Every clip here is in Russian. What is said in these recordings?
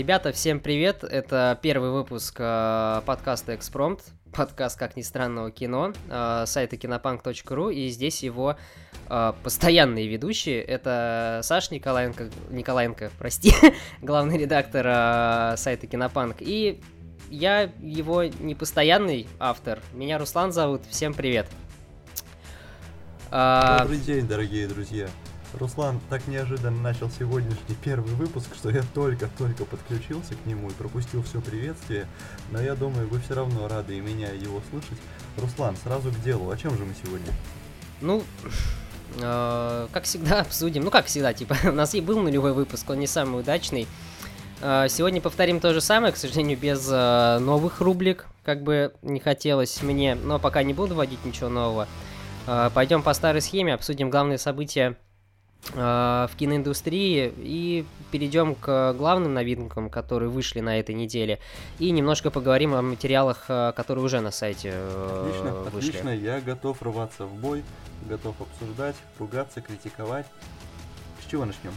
Ребята, всем привет! Это первый выпуск э, подкаста «Экспромт», подкаст, как ни странно, кино, э, сайта kinopunk.ru, и здесь его э, постоянные ведущие. Это Саш Николаенко, Николаенко, прости, главный редактор э, сайта Кинопанк, и я его непостоянный автор. Меня Руслан зовут, всем привет! А, Добрый день, дорогие друзья! Руслан так неожиданно начал сегодняшний первый выпуск, что я только-только подключился к нему и пропустил все приветствие, но я думаю, вы все равно рады и меня, его слышать. Руслан, сразу к делу, о чем же мы сегодня? Ну, э, как всегда обсудим, ну как всегда, типа, у нас и был нулевой выпуск, он не самый удачный. Э, сегодня повторим то же самое, к сожалению, без э, новых рубрик, как бы не хотелось мне, но пока не буду вводить ничего нового. Э, пойдем по старой схеме, обсудим главные события в киноиндустрии и перейдем к главным новинкам, которые вышли на этой неделе, и немножко поговорим о материалах, э, которые уже на сайте э, отлично, вышли. Отлично, я готов рваться в бой, готов обсуждать, ругаться, критиковать. С чего начнем?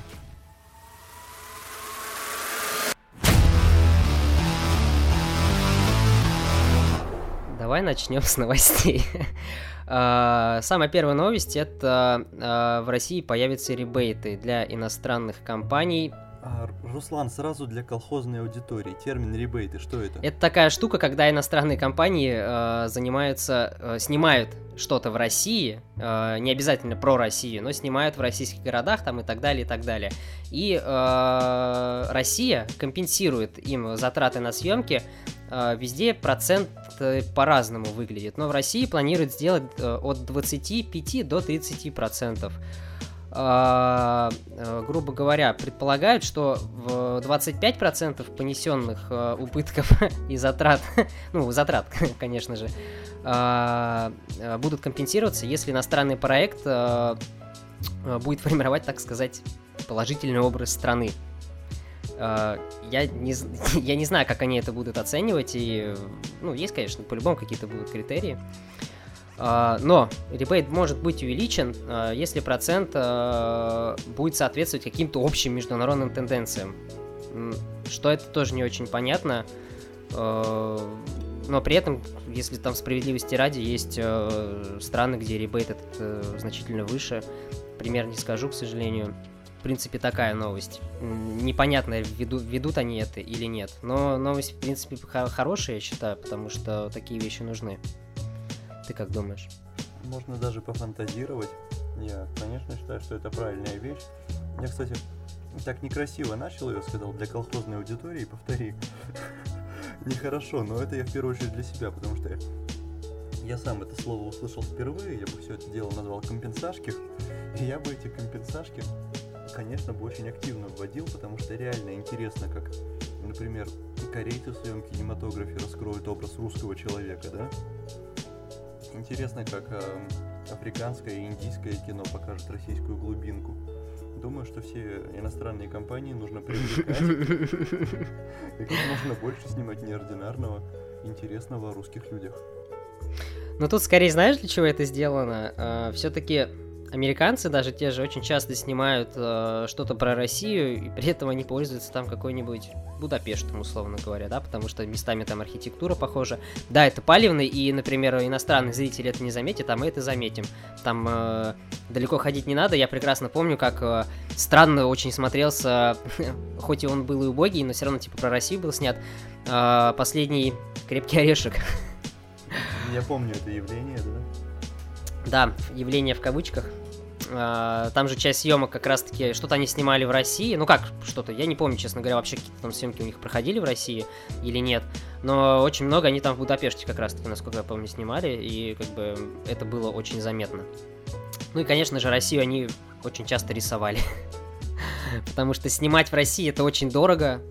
Давай начнем с новостей. А, самая первая новость это а, в России появятся ребейты для иностранных компаний а, Руслан, сразу для колхозной аудитории. Термин ребейты, что это? Это такая штука, когда иностранные компании э, занимаются, э, снимают что-то в России, э, не обязательно про Россию, но снимают в российских городах там и так далее, и так далее. И э, Россия компенсирует им затраты на съемки. Э, везде процент по-разному выглядит, но в России планируют сделать э, от 25 до 30 процентов. Э, грубо говоря, предполагают, что в 25% понесенных э, убытков и затрат, ну, затрат, конечно же, э, будут компенсироваться, если иностранный проект будет формировать, так сказать, положительный образ страны. Я не, я не знаю, как они это будут оценивать, и, ну, есть, конечно, по-любому какие-то будут критерии. А, но ребейт может быть увеличен, а, если процент а, будет соответствовать каким-то общим международным тенденциям. Что это тоже не очень понятно. Но при этом, если там справедливости ради, есть страны, где ребейт этот э, значительно выше. Пример не скажу, к сожалению. В принципе, такая новость. Непонятно, ведут, ведут они это или нет. Но новость, в принципе, хорошая, я считаю, потому что такие вещи нужны. Ты как думаешь? Можно даже пофантазировать. Я, конечно, считаю, что это правильная вещь. Я, кстати, так некрасиво начал ее, сказал, для колхозной аудитории, повтори. Нехорошо, но это я в первую очередь для себя, потому что я сам это слово услышал впервые, я бы все это дело назвал компенсашки, и я бы эти компенсашки, конечно, бы очень активно вводил, потому что реально интересно, как, например, корейцы в своем кинематографе раскроют образ русского человека, да? Интересно, как э, африканское и индийское кино покажет российскую глубинку. Думаю, что все иностранные компании нужно привлекать и как можно больше снимать неординарного, интересного о русских людях. Ну тут скорее знаешь, для чего это сделано? Uh, Все-таки американцы даже те же очень часто снимают э, что-то про Россию, и при этом они пользуются там какой-нибудь Будапештом, условно говоря, да, потому что местами там архитектура похожа. Да, это палевный, и, например, иностранные зрители это не заметят, а мы это заметим. Там э, далеко ходить не надо, я прекрасно помню, как э, странно очень смотрелся, хоть и он был и убогий, но все равно, типа, про Россию был снят, э, последний «Крепкий орешек». Я помню это явление, да? Да, явление в кавычках. А, там же часть съемок как раз-таки, что-то они снимали в России. Ну как что-то, я не помню, честно говоря, вообще какие-то там съемки у них проходили в России или нет. Но очень много они там в Будапеште как раз-таки, насколько я помню, снимали. И как бы это было очень заметно. Ну и, конечно же, Россию они очень часто рисовали. Потому что снимать в России это очень дорого.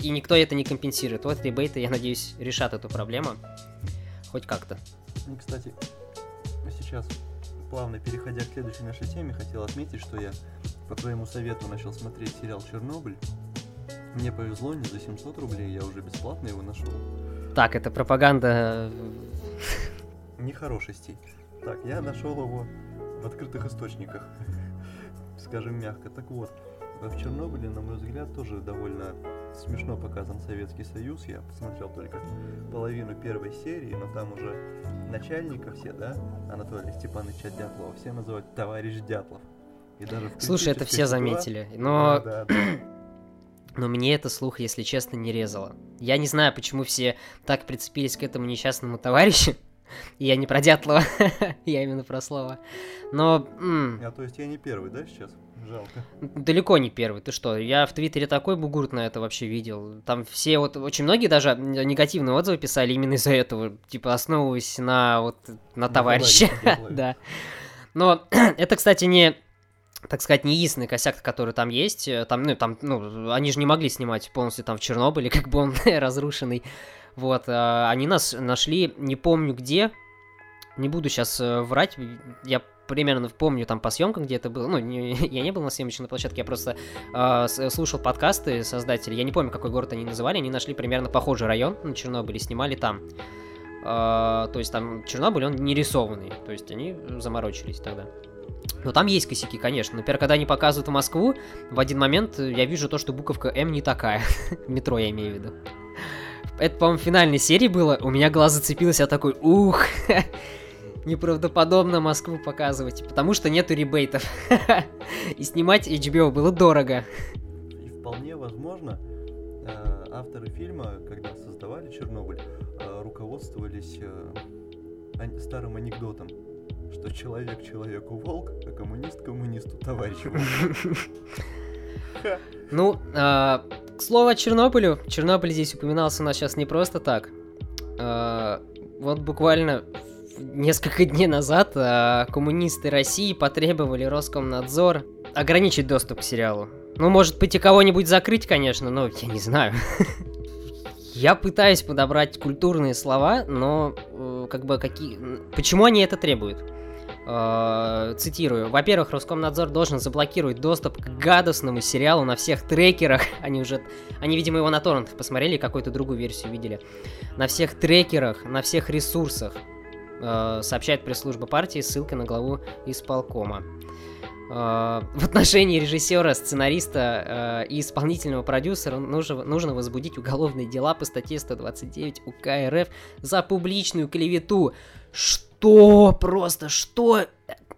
И никто это не компенсирует. Вот ребейты, я надеюсь, решат эту проблему. Хоть как-то. Ну, кстати, сейчас плавно переходя к следующей нашей теме, хотел отметить, что я по твоему совету начал смотреть сериал «Чернобыль». Мне повезло, не за 700 рублей, я уже бесплатно его нашел. Так, это пропаганда... Нехороший стиль. Так, я нашел его в открытых источниках, скажем мягко. Так вот, в Чернобыле, на мой взгляд, тоже довольно смешно показан Советский Союз. Я посмотрел только половину первой серии, но там уже начальника все, да, Анатолия Степановича Дятлова, все называют товарищ Дятлов. И даже Слушай, это все заметили, но... Да, да, да. Но мне это слух, если честно, не резало. Я не знаю, почему все так прицепились к этому несчастному товарищу. Я не про Дятлова, я именно про слово. Но... А то есть я не первый, да, сейчас? Жалко. Далеко не первый, ты что? Я в Твиттере такой бугурт на это вообще видел. Там все вот, очень многие даже негативные отзывы писали именно из-за этого, типа основываясь на вот, на товарища. да. Но это, кстати, не так сказать, не единственный косяк, который там есть. Там, ну, там, ну, они же не могли снимать полностью там в Чернобыле, как бы он разрушенный. Вот, а, они нас нашли, не помню где, не буду сейчас э, врать, я примерно помню там по съемкам, где это было. Ну, не, я не был на съемочной площадке, я просто э, слушал подкасты создателей. Я не помню, какой город они называли. Они нашли примерно похожий район на Чернобыле, снимали там. Э, то есть там Чернобыль, он не рисованный. То есть они заморочились тогда. Но там есть косяки, конечно. Например, когда они показывают Москву, в один момент я вижу то, что буковка М не такая. Метро я имею в виду. Это, по-моему, финальной серии было. У меня глаз зацепился, я такой, ух, неправдоподобно Москву показывать, потому что нету ребейтов. И снимать HBO было дорого. И вполне возможно, э, авторы фильма, когда создавали Чернобыль, э, руководствовались э, старым анекдотом, что человек человеку волк, а коммунист коммунисту товарищ Ну, к слову о Чернобылю. Чернобыль здесь упоминался у нас сейчас не просто так. Вот буквально несколько дней назад а, коммунисты России потребовали Роскомнадзор ограничить доступ к сериалу. Ну, может быть, и кого-нибудь закрыть, конечно, но я не знаю. Я пытаюсь подобрать культурные слова, но э, как бы какие... Почему они это требуют? Э, цитирую. Во-первых, Роскомнадзор должен заблокировать доступ к гадостному сериалу на всех трекерах. Они уже... Они, видимо, его на торрентах посмотрели, какую-то другую версию видели. На всех трекерах, на всех ресурсах. Э, сообщает пресс-служба партии, ссылка на главу исполкома. Э, в отношении режиссера, сценариста э, и исполнительного продюсера нужно, возбудить уголовные дела по статье 129 УК РФ за публичную клевету. Что? Просто что?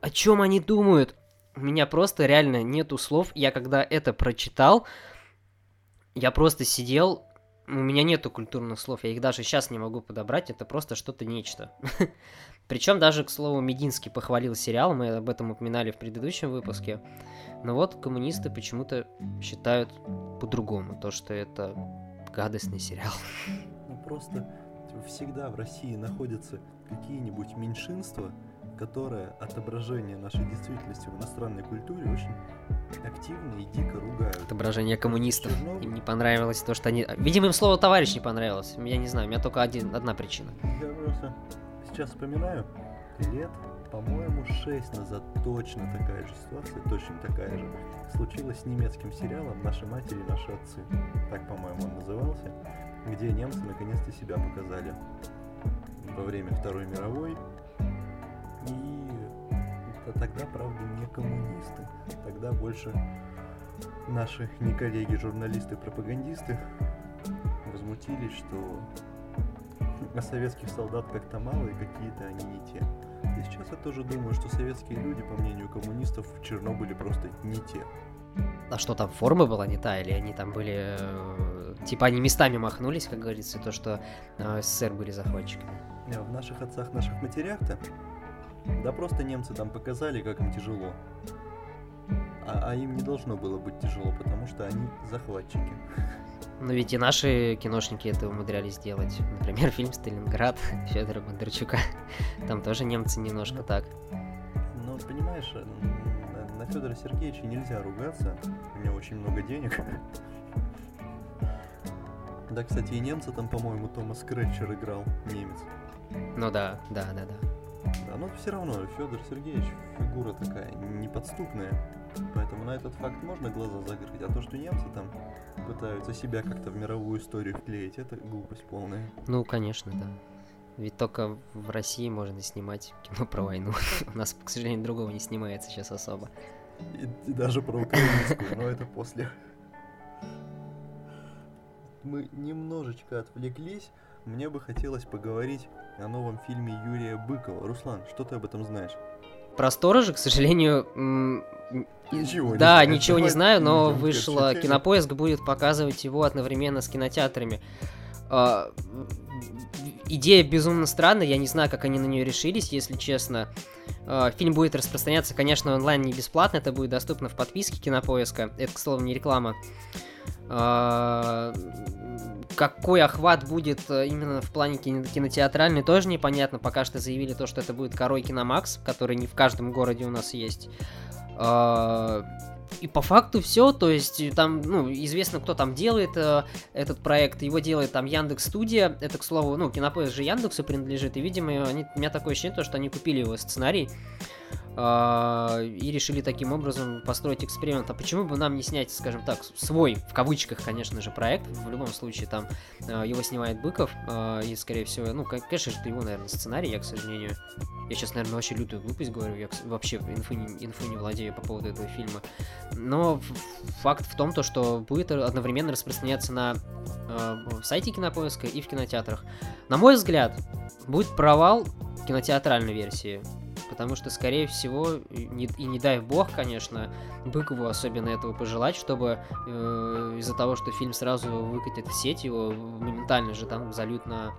О чем они думают? У меня просто реально нету слов. Я когда это прочитал, я просто сидел у меня нету культурных слов, я их даже сейчас не могу подобрать, это просто что-то нечто. Причем даже, к слову, Мединский похвалил сериал, мы об этом упоминали в предыдущем выпуске. Но вот коммунисты почему-то считают по-другому, то, что это гадостный сериал. Ну просто всегда в России находятся какие-нибудь меньшинства, которое отображение нашей действительности в иностранной культуре очень активно и дико ругают. Отображение коммунистов. Чернобыль. Им не понравилось то, что они... Видимо, им слово «товарищ» не понравилось. Я не знаю, у меня только один, одна причина. Я просто сейчас вспоминаю, лет, по-моему, шесть назад точно такая же ситуация, точно такая же, случилась с немецким сериалом «Наши матери, наши отцы». Так, по-моему, он назывался, где немцы наконец-то себя показали во время Второй мировой, и тогда, правда, не коммунисты. Тогда больше наши не коллеги, журналисты, пропагандисты возмутились, что а советских солдат как-то мало и какие-то они не те. И сейчас я тоже думаю, что советские люди, по мнению коммунистов, в Чернобыле просто не те. А что там, форма была не та, или они там были... Э, типа они местами махнулись, как говорится, то, что э, СССР были захватчиками? Не, в наших отцах, наших матерях-то да просто немцы там показали, как им тяжело. А, а им не должно было быть тяжело, потому что они захватчики. Но ведь и наши киношники это умудрялись делать. Например, фильм «Сталинград» Федора Бондарчука. Там тоже немцы немножко так. Ну, понимаешь, на, на Федора Сергеевича нельзя ругаться. У него очень много денег. Да, кстати, и немцы там, по-моему, Томас Крэтчер играл, немец. Ну да, да, да, да. Да, но все равно Федор Сергеевич фигура такая неподступная. Поэтому на этот факт можно глаза закрыть, а то, что немцы там пытаются себя как-то в мировую историю вклеить, это глупость полная. Ну, конечно, да. Ведь только в России можно снимать кино про войну. У нас, к сожалению, другого не снимается сейчас особо. И, и даже про украинскую, но это после. мы немножечко отвлеклись, мне бы хотелось поговорить о новом фильме Юрия Быкова. Руслан, что ты об этом знаешь? Про сторожа, к сожалению, Ничего не да, знаю. ничего не знаю, но вышло. Кинопоиск будет показывать его одновременно с кинотеатрами. Идея безумно странная, я не знаю, как они на нее решились, если честно. А, Фильм будет распространяться, конечно, онлайн не бесплатно, это будет доступно в подписке Кинопоиска. Это, к слову, не реклама. А, Какой охват будет э, именно в плане кино- кинотеатральный, тоже непонятно. Пока что заявили то, что это будет Корой Киномакс, который не в каждом городе у нас есть. И по факту все, то есть э, там, ну, известно, кто там делает э, этот проект, его делает там Яндекс Студия, это, к слову, ну, Кинопоиск же Яндексу принадлежит, и, видимо, они, у меня такое ощущение, то, что они купили его сценарий и решили таким образом построить эксперимент. А почему бы нам не снять, скажем так, свой, в кавычках, конечно же, проект, в любом случае там а, его снимает Быков, а, и, скорее всего, ну, кон- конечно же, это его, наверное, сценарий, я, к сожалению, я сейчас, наверное, вообще лютую глупость говорю, я вообще инфы не, инфы не владею по поводу этого фильма. Но факт в том, то, что будет одновременно распространяться на сайте кинопоиска и в кинотеатрах. На мой взгляд, будет провал кинотеатральной версии. Потому что, скорее всего, и не, дай бог, конечно, Быкову особенно этого пожелать, чтобы э, из-за того, что фильм сразу выкатит в сеть, его моментально же там зальют на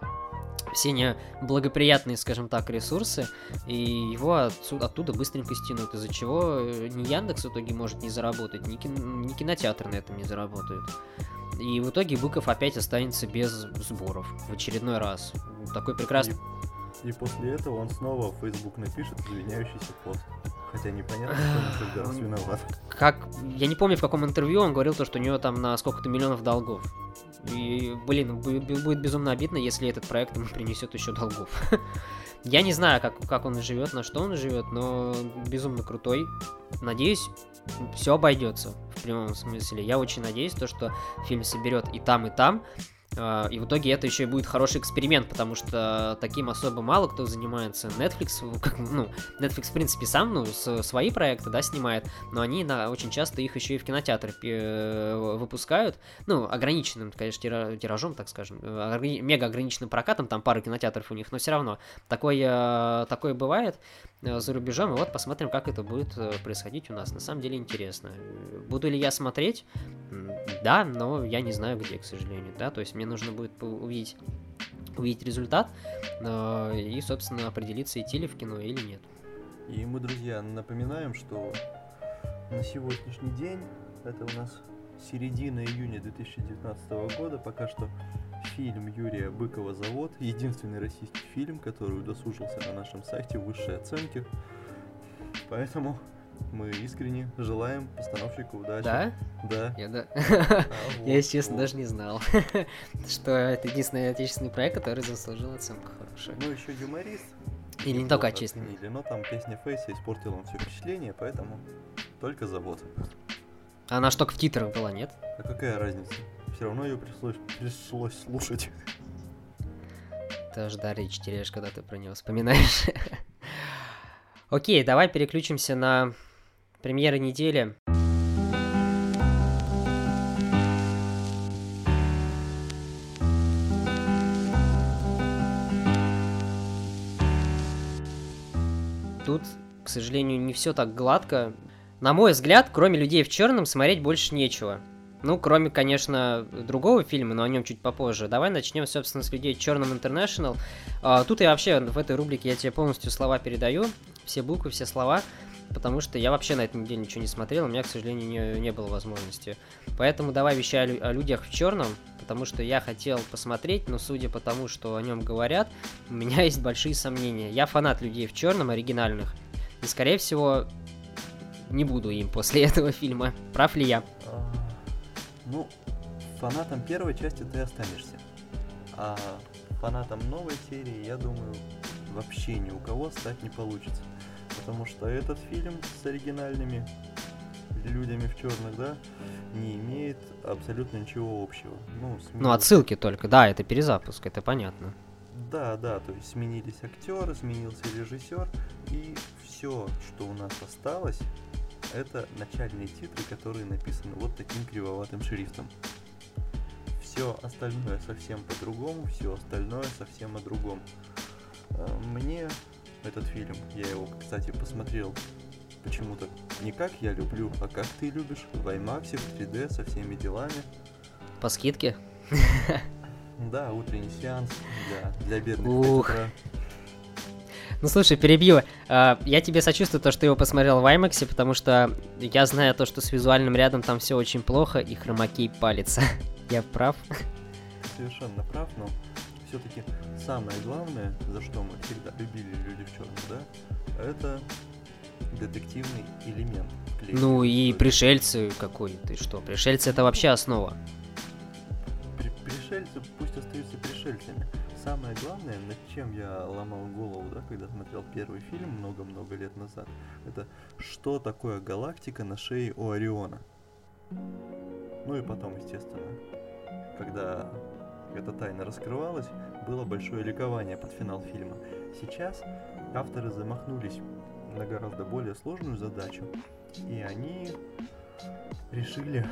все неблагоприятные, скажем так, ресурсы, и его отсюда, оттуда быстренько стянут, из-за чего э, ни Яндекс в итоге может не заработать, ни, кин- ни кинотеатр на этом не заработают. И в итоге Быков опять останется без сборов в очередной раз. Такой прекрасный... И после этого он снова в Facebook напишет извиняющийся пост. Хотя непонятно, кто каждый раз виноват. Как... Я не помню, в каком интервью он говорил то, что у него там на сколько-то миллионов долгов. И, блин, бу- бу- будет безумно обидно, если этот проект ему принесет еще долгов. Я не знаю, как, как он живет, на что он живет, но безумно крутой. Надеюсь, все обойдется в прямом смысле. Я очень надеюсь, то, что фильм соберет и там, и там. А, И в итоге это еще и будет хороший эксперимент, потому что таким особо мало кто занимается. Netflix, ну, Netflix, в принципе, сам, ну, свои проекты, да, снимает, но они на, очень часто их еще и в кинотеатры э, выпускают, ну, ограниченным, конечно, тира- тиражом, так скажем, мега ограниченным прокатом, там пара кинотеатров у них, но все равно такое, э, такое бывает за рубежом, и вот посмотрим, как это будет э, происходить у нас. На самом деле интересно. Э, Буду ли я смотреть? Да, но я не знаю где, к сожалению, да, то есть мне нужно будет увидеть увидеть результат э, и, собственно, определиться, идти ли в кино или нет. И мы, друзья, напоминаем, что на сегодняшний день, это у нас середина июня 2019 года, пока что фильм Юрия Быкова «Завод», единственный российский фильм, который удосужился на нашем сайте высшей оценки. Поэтому мы искренне желаем постановщику удачи. Да? Да. Я, да. А, Я, если честно, вот. даже не знал, что это единственный отечественный проект, который заслужил оценку хорошую. Ну, еще юморист. Или не только отечественный. оценили, Но там песня Фейса испортила вам все впечатление, поэтому только завод. Она ж только в титрах была, нет? А какая разница? Все равно ее пришлось, пришлось слушать. Ты аж до речи теряешь, когда ты про него вспоминаешь. Окей, давай переключимся на премьеры недели. Тут, к сожалению, не все так гладко. На мой взгляд, кроме людей в черном, смотреть больше нечего. Ну, кроме, конечно, другого фильма, но о нем чуть попозже. Давай начнем, собственно, с людей в черном International. А, тут я вообще в этой рубрике я тебе полностью слова передаю, все буквы, все слова, потому что я вообще на этой неделе ничего не смотрел, у меня, к сожалению, не, не было возможности. Поэтому давай лю- о людях в черном, потому что я хотел посмотреть, но судя по тому, что о нем говорят, у меня есть большие сомнения. Я фанат людей в черном оригинальных, и, скорее всего, не буду им после этого фильма. Прав ли я? А, Ну, фанатом первой части ты останешься. А фанатом новой серии, я думаю, вообще ни у кого стать не получится. Потому что этот фильм с оригинальными людьми в черных, да, не имеет абсолютно ничего общего. Ну, Ну, сменилось- отсылки только, да, это перезапуск, это понятно. Да, да, то есть сменились актеры, сменился режиссер, и все, что у нас осталось, это начальные титры, которые написаны вот таким кривоватым шрифтом. Все остальное совсем по-другому, все остальное совсем о другом. Э, мне этот фильм, я его, кстати, посмотрел почему-то не как я люблю, а как ты любишь, в IMAX, в 3D, со всеми делами. По скидке? Да, утренний сеанс для, для бедных Ух. Ну слушай, перебью. А, я тебе сочувствую то, что его посмотрел в IMAX, потому что я знаю то, что с визуальным рядом там все очень плохо, и хромакей палится. Я прав? Совершенно прав, но все-таки самое главное, за что мы всегда любили люди в черном, да, это детективный элемент. Ну и пришельцы какой, ты что? Пришельцы это вообще основа. При пришельцы пусть остаются пришельцами. Самое главное, над чем я ломал голову, да, когда смотрел первый фильм много-много лет назад, это что такое галактика на шее у Ориона. Ну и потом, естественно, когда эта тайна раскрывалась, было большое ликование под финал фильма. Сейчас авторы замахнулись на гораздо более сложную задачу, и они решили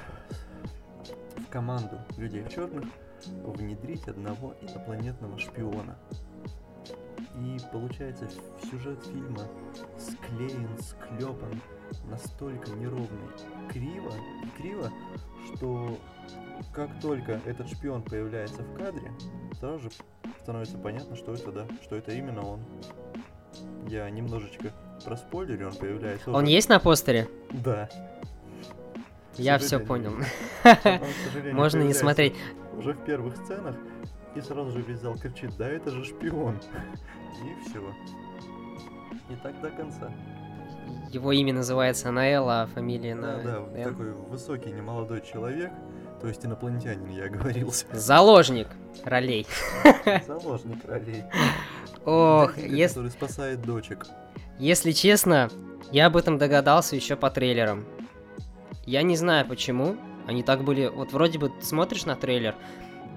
в команду людей в черных внедрить одного инопланетного шпиона. И получается сюжет фильма склеен, склепан настолько неровный, криво, криво, что как только этот шпион появляется в кадре, сразу же становится понятно, что это да, что это именно он. Я немножечко проспойлерю, он появляется. Он уже... есть на постере? Да. Я все понял. Можно не смотреть. Уже в первых сценах и сразу же весь зал кричит, да это же шпион. И все. И так до конца. Его имя называется Наэл, а фамилия на... Да, да, такой высокий, немолодой человек, то есть инопланетянин, я оговорился. Заложник ролей. Заложник ролей. Ох, если... Который спасает дочек. Если честно, я об этом догадался еще по трейлерам. Я не знаю почему. Они так были... Вот вроде бы смотришь на трейлер,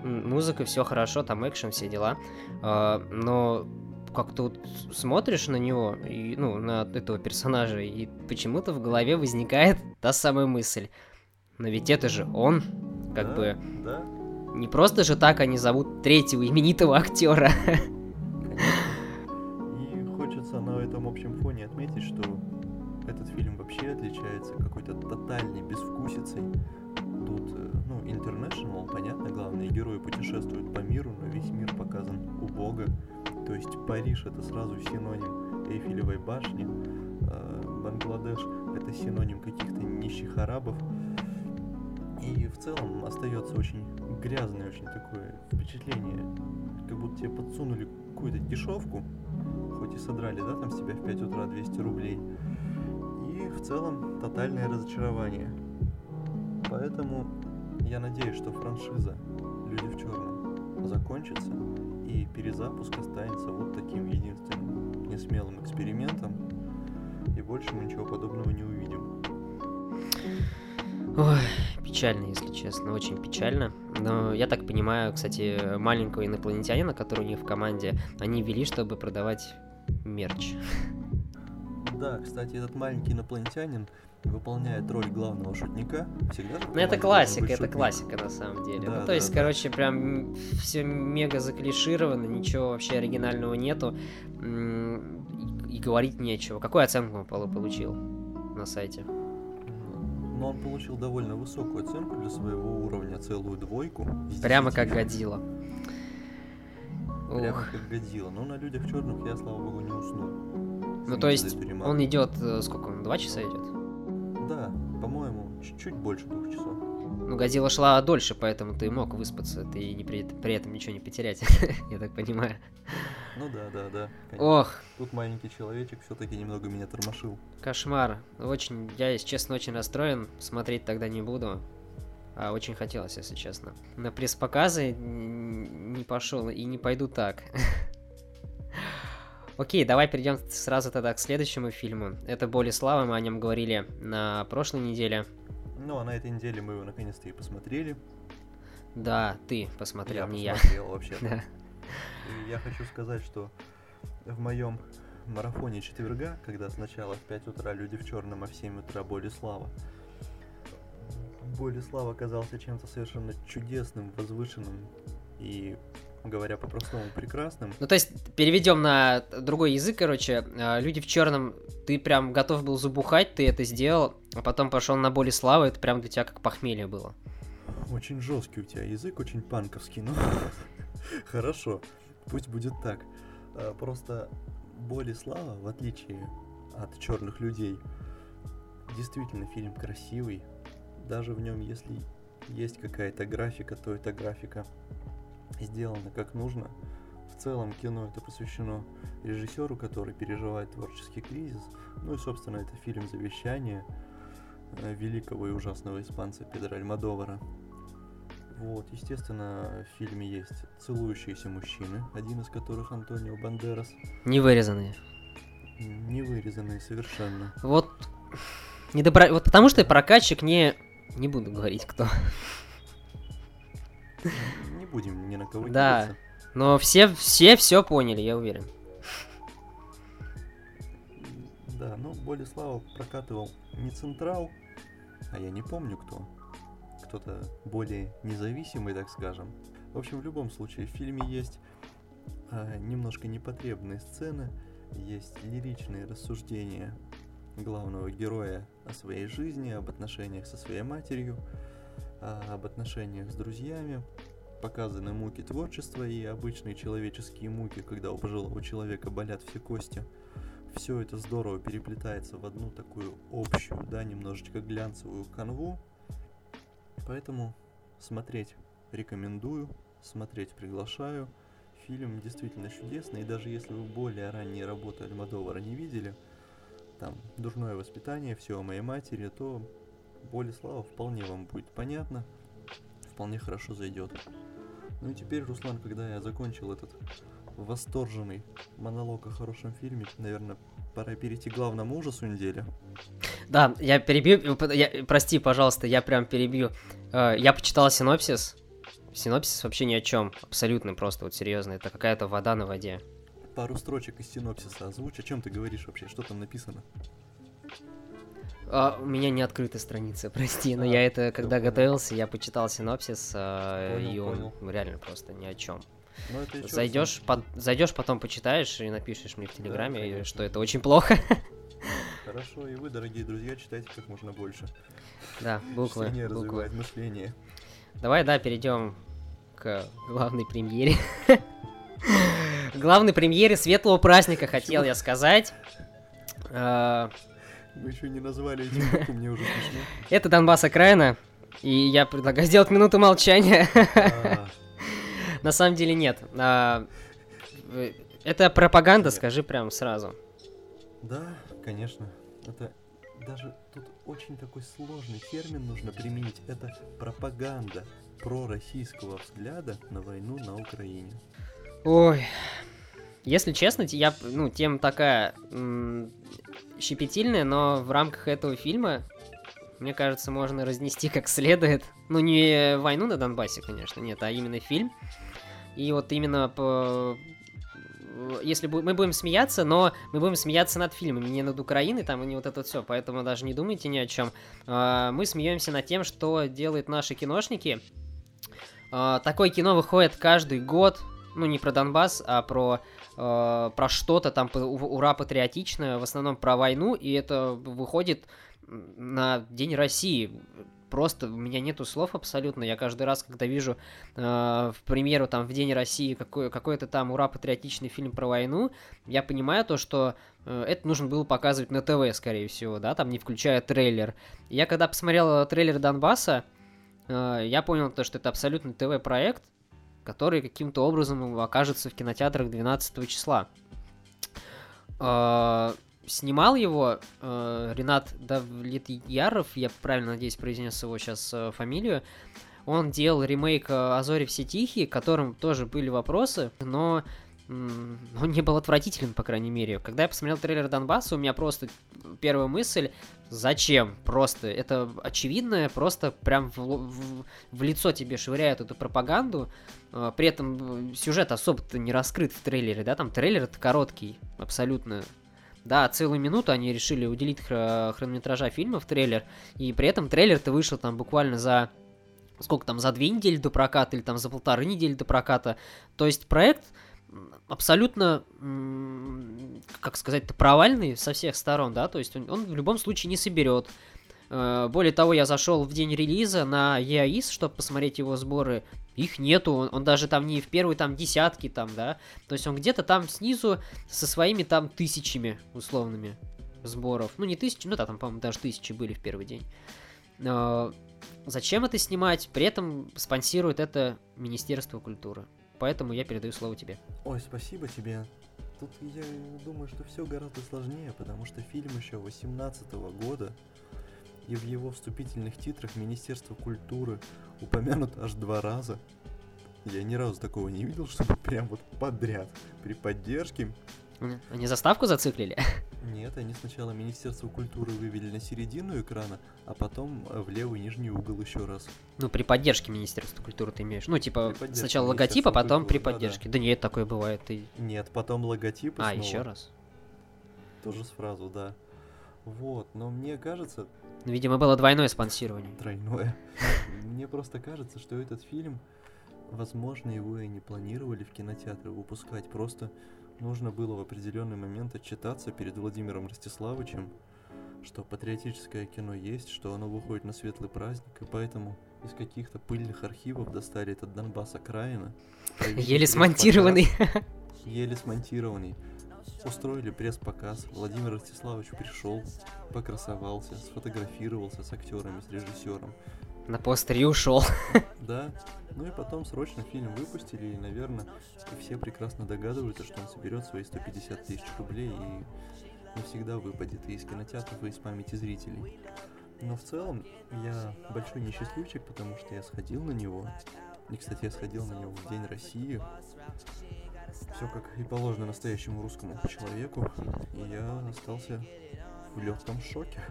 музыка, все хорошо, там экшен, все дела. А, но как-то вот смотришь на него, и, ну, на этого персонажа, и почему-то в голове возникает та самая мысль. Но ведь это же он, как да, бы... Да. Не просто же так они зовут третьего именитого актера. И хочется на этом общем фоне отметить, что этот фильм вообще отличается какой-то тотальной безвкусицей. Тут, э, ну, international, понятно, главные герои путешествуют по миру, но весь мир показан убого. То есть Париж это сразу синоним Эйфелевой башни, э, Бангладеш это синоним каких-то нищих арабов. И в целом остается очень грязное, очень такое впечатление, как будто тебе подсунули какую-то дешевку, хоть и содрали, да, там с тебя в 5 утра 200 рублей. В целом тотальное разочарование. Поэтому я надеюсь, что франшиза «Люди в черном» закончится, и перезапуск останется вот таким единственным несмелым экспериментом, и больше мы ничего подобного не увидим. Ой, печально, если честно, очень печально. Но я так понимаю, кстати, маленького инопланетянина, который у них в команде, они ввели, чтобы продавать мерч. Да, кстати, этот маленький инопланетянин выполняет роль главного шутника. Всегда ну, это классика, это шутник. классика на самом деле. Да, ну, то да, есть, да. короче, прям все мега заклишировано, ничего вообще оригинального нету. И, говорить нечего. Какую оценку он получил на сайте? но он получил довольно высокую оценку для своего уровня, целую двойку. Прямо как Годзилла. Прямо Ох. как Годзилла. Но на людях черных я, слава богу, не уснул. Ну то есть он идет, э, сколько он, два часа идет? Да, по-моему, чуть-чуть больше двух часов. Ну, Годзилла шла дольше, поэтому ты мог выспаться, ты не при, при этом ничего не потерять, я так понимаю. Ну да, да, да. Конечно. Ох. Тут маленький человечек все-таки немного меня тормошил. Кошмар. Очень, я, если честно, очень расстроен. Смотреть тогда не буду. А очень хотелось, если честно. На пресс-показы не пошел и не пойду так. Окей, давай перейдем сразу тогда к следующему фильму. Это «Боли славы», мы о нем говорили на прошлой неделе. Ну, а на этой неделе мы его наконец-то и посмотрели. Да, ты посмотрел, я не я. Я вообще. Да. И я хочу сказать, что в моем марафоне четверга, когда сначала в 5 утра люди в черном, а в 7 утра Боли Слава, Болеслав оказался чем-то совершенно чудесным, возвышенным и говоря по-простому, прекрасным. Ну, то есть, переведем на другой язык, короче, а, люди в черном, ты прям готов был забухать, ты это сделал, а потом пошел на боли славы, это прям для тебя как похмелье было. Очень жесткий у тебя язык, очень панковский, но хорошо, пусть будет так. А, просто боли слава, в отличие от черных людей, действительно фильм красивый. Даже в нем, если есть какая-то графика, то это графика сделано как нужно. В целом кино это посвящено режиссеру, который переживает творческий кризис. Ну и, собственно, это фильм «Завещание» э, великого и ужасного испанца Педро Альмадовара. Вот, естественно, в фильме есть целующиеся мужчины, один из которых Антонио Бандерас. Не вырезанные. Не вырезанные совершенно. Вот, не добра... вот потому что я прокатчик не... Не буду говорить, кто будем ни на кого Да, но все, все все поняли, я уверен. Да, ну Болеслава прокатывал не Централ, а я не помню кто. Кто-то более независимый, так скажем. В общем, в любом случае, в фильме есть а, немножко непотребные сцены, есть лиричные рассуждения главного героя о своей жизни, об отношениях со своей матерью, а, об отношениях с друзьями, показаны муки творчества и обычные человеческие муки, когда у пожилого человека болят все кости. Все это здорово переплетается в одну такую общую, да, немножечко глянцевую канву. Поэтому смотреть рекомендую, смотреть приглашаю. Фильм действительно чудесный, и даже если вы более ранние работы Альмадовара не видели, там, «Дурное воспитание», «Все о моей матери», то Болеслава вполне вам будет понятно, вполне хорошо зайдет. Ну и теперь, Руслан, когда я закончил этот восторженный монолог о хорошем фильме, наверное, пора перейти к главному ужасу недели. Да, я перебью, я, прости, пожалуйста, я прям перебью. Э, я почитал синопсис. Синопсис вообще ни о чем, абсолютно просто, вот серьезно, это какая-то вода на воде. Пару строчек из синопсиса озвучь, о чем ты говоришь вообще, что там написано? А, у меня не открыта страница, прости, но а, я это, когда понял. готовился, я почитал синопсис, а, понял, и он понял. реально просто ни о чем. Зайдешь, по, зайдешь, потом почитаешь и напишешь мне в Телеграме, да, что это очень плохо. Хорошо, и вы, дорогие друзья, читайте как можно больше. Да, буквы. Чтение буквы. развивает мышление. Давай, да, перейдем к главной премьере. Главной премьере светлого праздника, хотел я сказать. Мы еще не назвали эти буквы, мне уже смешно. Это Донбасс окраина, и я предлагаю сделать минуту молчания. А. На самом деле нет. А, это пропаганда, скажи прям сразу. Да, конечно. Это даже тут очень такой сложный термин нужно применить. Это пропаганда пророссийского взгляда на войну на Украине. Ой, если честно, я, ну, тема такая м- щепетильная, но в рамках этого фильма, мне кажется, можно разнести как следует. Ну, не войну на Донбассе, конечно, нет, а именно фильм. И вот именно по... Если мы будем смеяться, но мы будем смеяться над фильмами, не над Украиной, там и не вот это все, поэтому даже не думайте ни о чем. А, мы смеемся над тем, что делают наши киношники. А, такое кино выходит каждый год, ну не про Донбасс, а про э, про что-то там ура патриотичное, в основном про войну, и это выходит на День России. Просто у меня нету слов абсолютно. Я каждый раз, когда вижу, э, к примеру, там в День России какой- какой-то там ура патриотичный фильм про войну, я понимаю то, что э, это нужно было показывать на ТВ, скорее всего, да, там не включая трейлер. я когда посмотрел трейлер Донбасса, э, я понял то, что это абсолютно ТВ-проект, который каким-то образом окажется в кинотеатрах 12 числа. Э, снимал его э, Ренат Давлетьяров, я правильно надеюсь произнес его сейчас э, фамилию. Он делал ремейк «Азори все тихие», к которым тоже были вопросы, но он не был отвратителен, по крайней мере. Когда я посмотрел трейлер Донбасса, у меня просто первая мысль, зачем? Просто это очевидное, просто прям в, в, в лицо тебе швыряют эту пропаганду. А, при этом сюжет особо-то не раскрыт в трейлере, да, там трейлер это короткий, абсолютно Да, целую минуту они решили уделить хр- хронометража фильма в трейлер, и при этом трейлер-то вышел там буквально за сколько там, за две недели до проката или там за полторы недели до проката. То есть проект абсолютно, как сказать-то, провальный со всех сторон, да, то есть он, он в любом случае не соберет. Э, более того, я зашел в день релиза на EAIS, чтобы посмотреть его сборы. Их нету, он, он даже там не в первой там десятке там, да. То есть он где-то там снизу со своими там тысячами условными сборов. Ну, не тысячи, ну да, там, по-моему, даже тысячи были в первый день. Э, зачем это снимать? При этом спонсирует это Министерство культуры. Поэтому я передаю слово тебе. Ой, спасибо тебе. Тут я думаю, что все гораздо сложнее, потому что фильм еще 18 года, и в его вступительных титрах Министерство культуры упомянут аж два раза. Я ни разу такого не видел, чтобы прям вот подряд при поддержке они заставку зациклили? Нет, они сначала Министерство культуры вывели на середину экрана, а потом э, в левый нижний угол еще раз. Ну, при поддержке Министерства культуры ты имеешь. Ну, типа, сначала логотип, а потом культуры, при поддержке. Да, да. да нет, такое бывает. Ты... Нет, потом логотип А, снова. еще раз. Тоже с фразу, да. Вот, но мне кажется... Ну, видимо, было двойное спонсирование. Тройное. Мне просто кажется, что этот фильм, возможно, его и не планировали в кинотеатры выпускать. Просто нужно было в определенный момент отчитаться перед Владимиром Ростиславовичем, что патриотическое кино есть, что оно выходит на светлый праздник, и поэтому из каких-то пыльных архивов достали этот Донбасс окраина. Еле смонтированный. Еле смонтированный. Устроили пресс-показ. Владимир Ростиславович пришел, покрасовался, сфотографировался с актерами, с режиссером. На постере ушел. Да. Ну и потом срочно фильм выпустили, и, наверное, все прекрасно догадываются, что он соберет свои 150 тысяч рублей и навсегда выпадет из кинотеатров, и из памяти зрителей. Но в целом я большой несчастливчик, потому что я сходил на него. И, кстати, я сходил на него в День России. Все как и положено настоящему русскому человеку. И я остался в легком шоке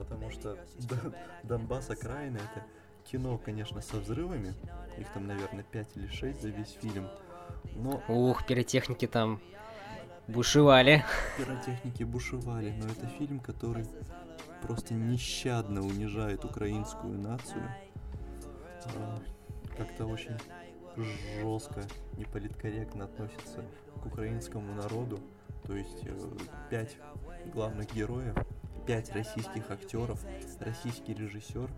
потому что Донбасс окраина это кино, конечно, со взрывами. Их там, наверное, 5 или 6 за весь фильм. Но... Ух, пиротехники там бушевали. Пиротехники бушевали, но это фильм, который просто нещадно унижает украинскую нацию. А, как-то очень жестко, неполиткорректно относится к украинскому народу. То есть э, пять главных героев пять российских актеров, российский режиссер,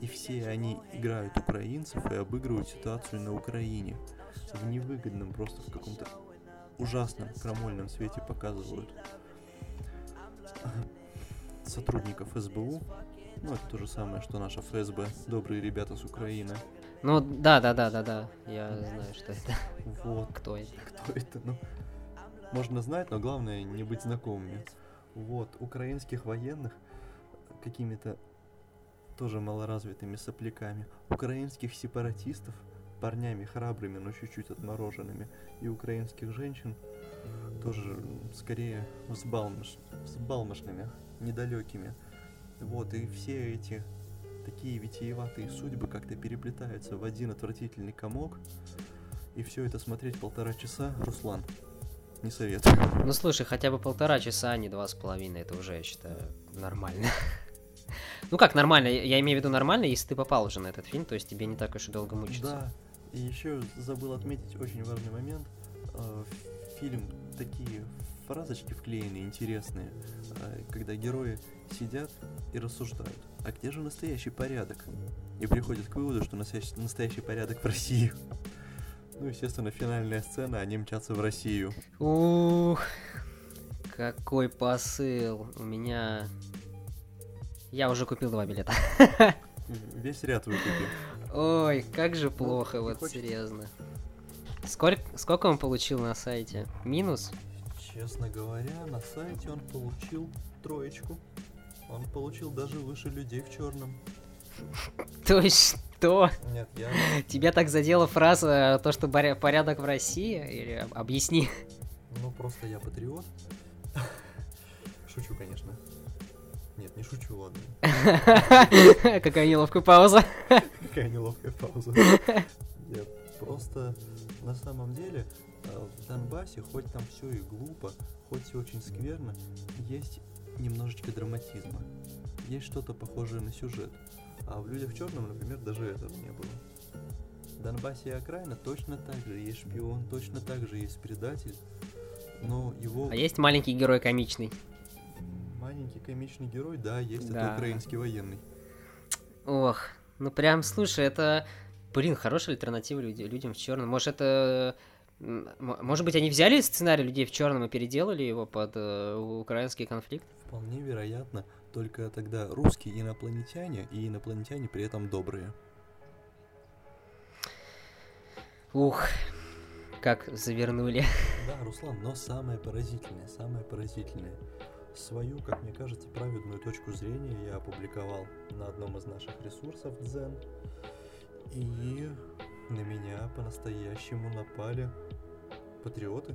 и все они играют украинцев и обыгрывают ситуацию на Украине. В невыгодном, просто в каком-то ужасном крамольном свете показывают сотрудников СБУ. Ну, это то же самое, что наша ФСБ, добрые ребята с Украины. Ну, да, да, да, да, да. Я знаю, что это. Вот. Кто это? Кто это? Ну, можно знать, но главное не быть знакомыми вот, украинских военных какими-то тоже малоразвитыми сопляками, украинских сепаратистов парнями храбрыми, но чуть-чуть отмороженными, и украинских женщин тоже скорее взбалмош, взбалмошными, недалекими. Вот, и все эти такие витиеватые судьбы как-то переплетаются в один отвратительный комок, и все это смотреть полтора часа, Руслан, не советую. Ну слушай, хотя бы полтора часа, а не два с половиной, это уже, я считаю, нормально. Ну как нормально, я имею в виду нормально, если ты попал уже на этот фильм, то есть тебе не так уж и долго мучиться. Да, и еще забыл отметить очень важный момент. Э, фильм такие фразочки вклеенные, интересные, э, когда герои сидят и рассуждают. А где же настоящий порядок? И приходят к выводу, что настоящий, настоящий порядок в России. Ну, естественно, финальная сцена, они мчатся в Россию. Ух, какой посыл. У меня... Я уже купил два билета. Весь ряд выкупил. Ой, как же плохо, вот хочешь... серьезно. Сколько, сколько он получил на сайте? Минус? Честно говоря, на сайте он получил троечку. Он получил даже выше людей в черном. То есть что? Нет, я... Тебя так задела фраза то, что порядок в России? Или объясни. Ну, просто я патриот. Шучу, конечно. Нет, не шучу, ладно. Какая неловкая пауза. Какая неловкая пауза. Я просто на самом деле э, в Донбассе, хоть там все и глупо, хоть все очень скверно, есть немножечко драматизма. Есть что-то похожее на сюжет. А в «Людях в черном», например, даже этого не было. В Донбассе и окраина точно так же есть шпион, точно так же есть предатель, но его... А есть маленький герой комичный? Маленький комичный герой, да, есть, Да. это украинский военный. Ох, ну прям, слушай, это, блин, хорошая альтернатива люди- людям в черном. Может, это, может быть, они взяли сценарий людей в черном и переделали его под э, украинский конфликт? Вполне вероятно, только тогда русские инопланетяне и инопланетяне при этом добрые. Ух, как завернули. Да, Руслан, но самое поразительное, самое поразительное. Свою, как мне кажется, праведную точку зрения я опубликовал на одном из наших ресурсов Дзен. И на меня по-настоящему напали патриоты.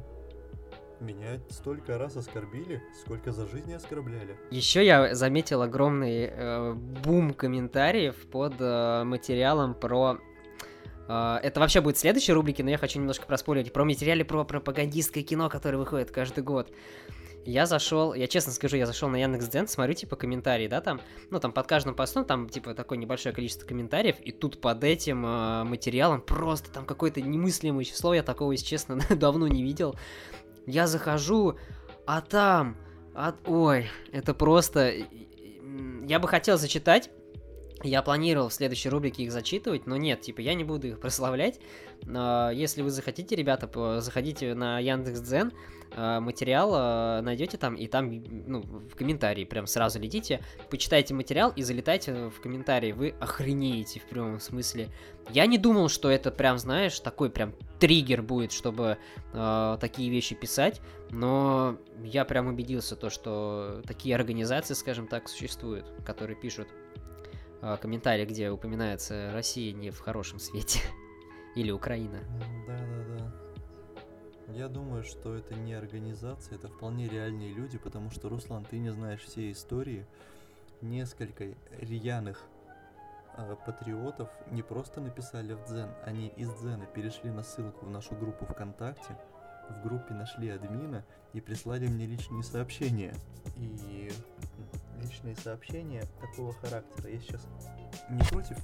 Меня столько раз оскорбили, сколько за жизнь оскорбляли. Еще я заметил огромный э, бум комментариев под э, материалом про... э, это вообще будет в следующей рубрике, но я хочу немножко проспорить. Про материале про пропагандистское кино, которое выходит каждый год. Я зашел, я честно скажу, я зашел на Яндекс.Дзен, смотрю, типа, комментарии, да, там, ну, там под каждым постом, там, типа, такое небольшое количество комментариев, и тут под этим э, материалом просто там какое-то немыслимое число, я такого, если честно, давно не видел. Я захожу, а там, от... ой, это просто... Я бы хотел зачитать, я планировал в следующей рубрике их зачитывать, но нет, типа, я не буду их прославлять. А, Если вы захотите, ребята, заходите на Яндекс.Дзен, а, материал а, найдете там, и там, ну, в комментарии прям сразу летите, почитайте материал и залетайте в комментарии, вы охренеете в прямом смысле. Я не думал, что это прям, знаешь, такой прям триггер будет, чтобы а, такие вещи писать, но я прям убедился то, что такие организации, скажем так, существуют, которые пишут а, комментарии, где упоминается Россия не в хорошем свете. Или Украина. Да-да-да. Я думаю, что это не организация, это вполне реальные люди, потому что, Руслан, ты не знаешь всей истории. Несколько рьяных а, патриотов не просто написали в Дзен, они из Дзена перешли на ссылку в нашу группу ВКонтакте, в группе нашли админа и прислали мне личные сообщения. И личные сообщения такого характера. Я сейчас не против,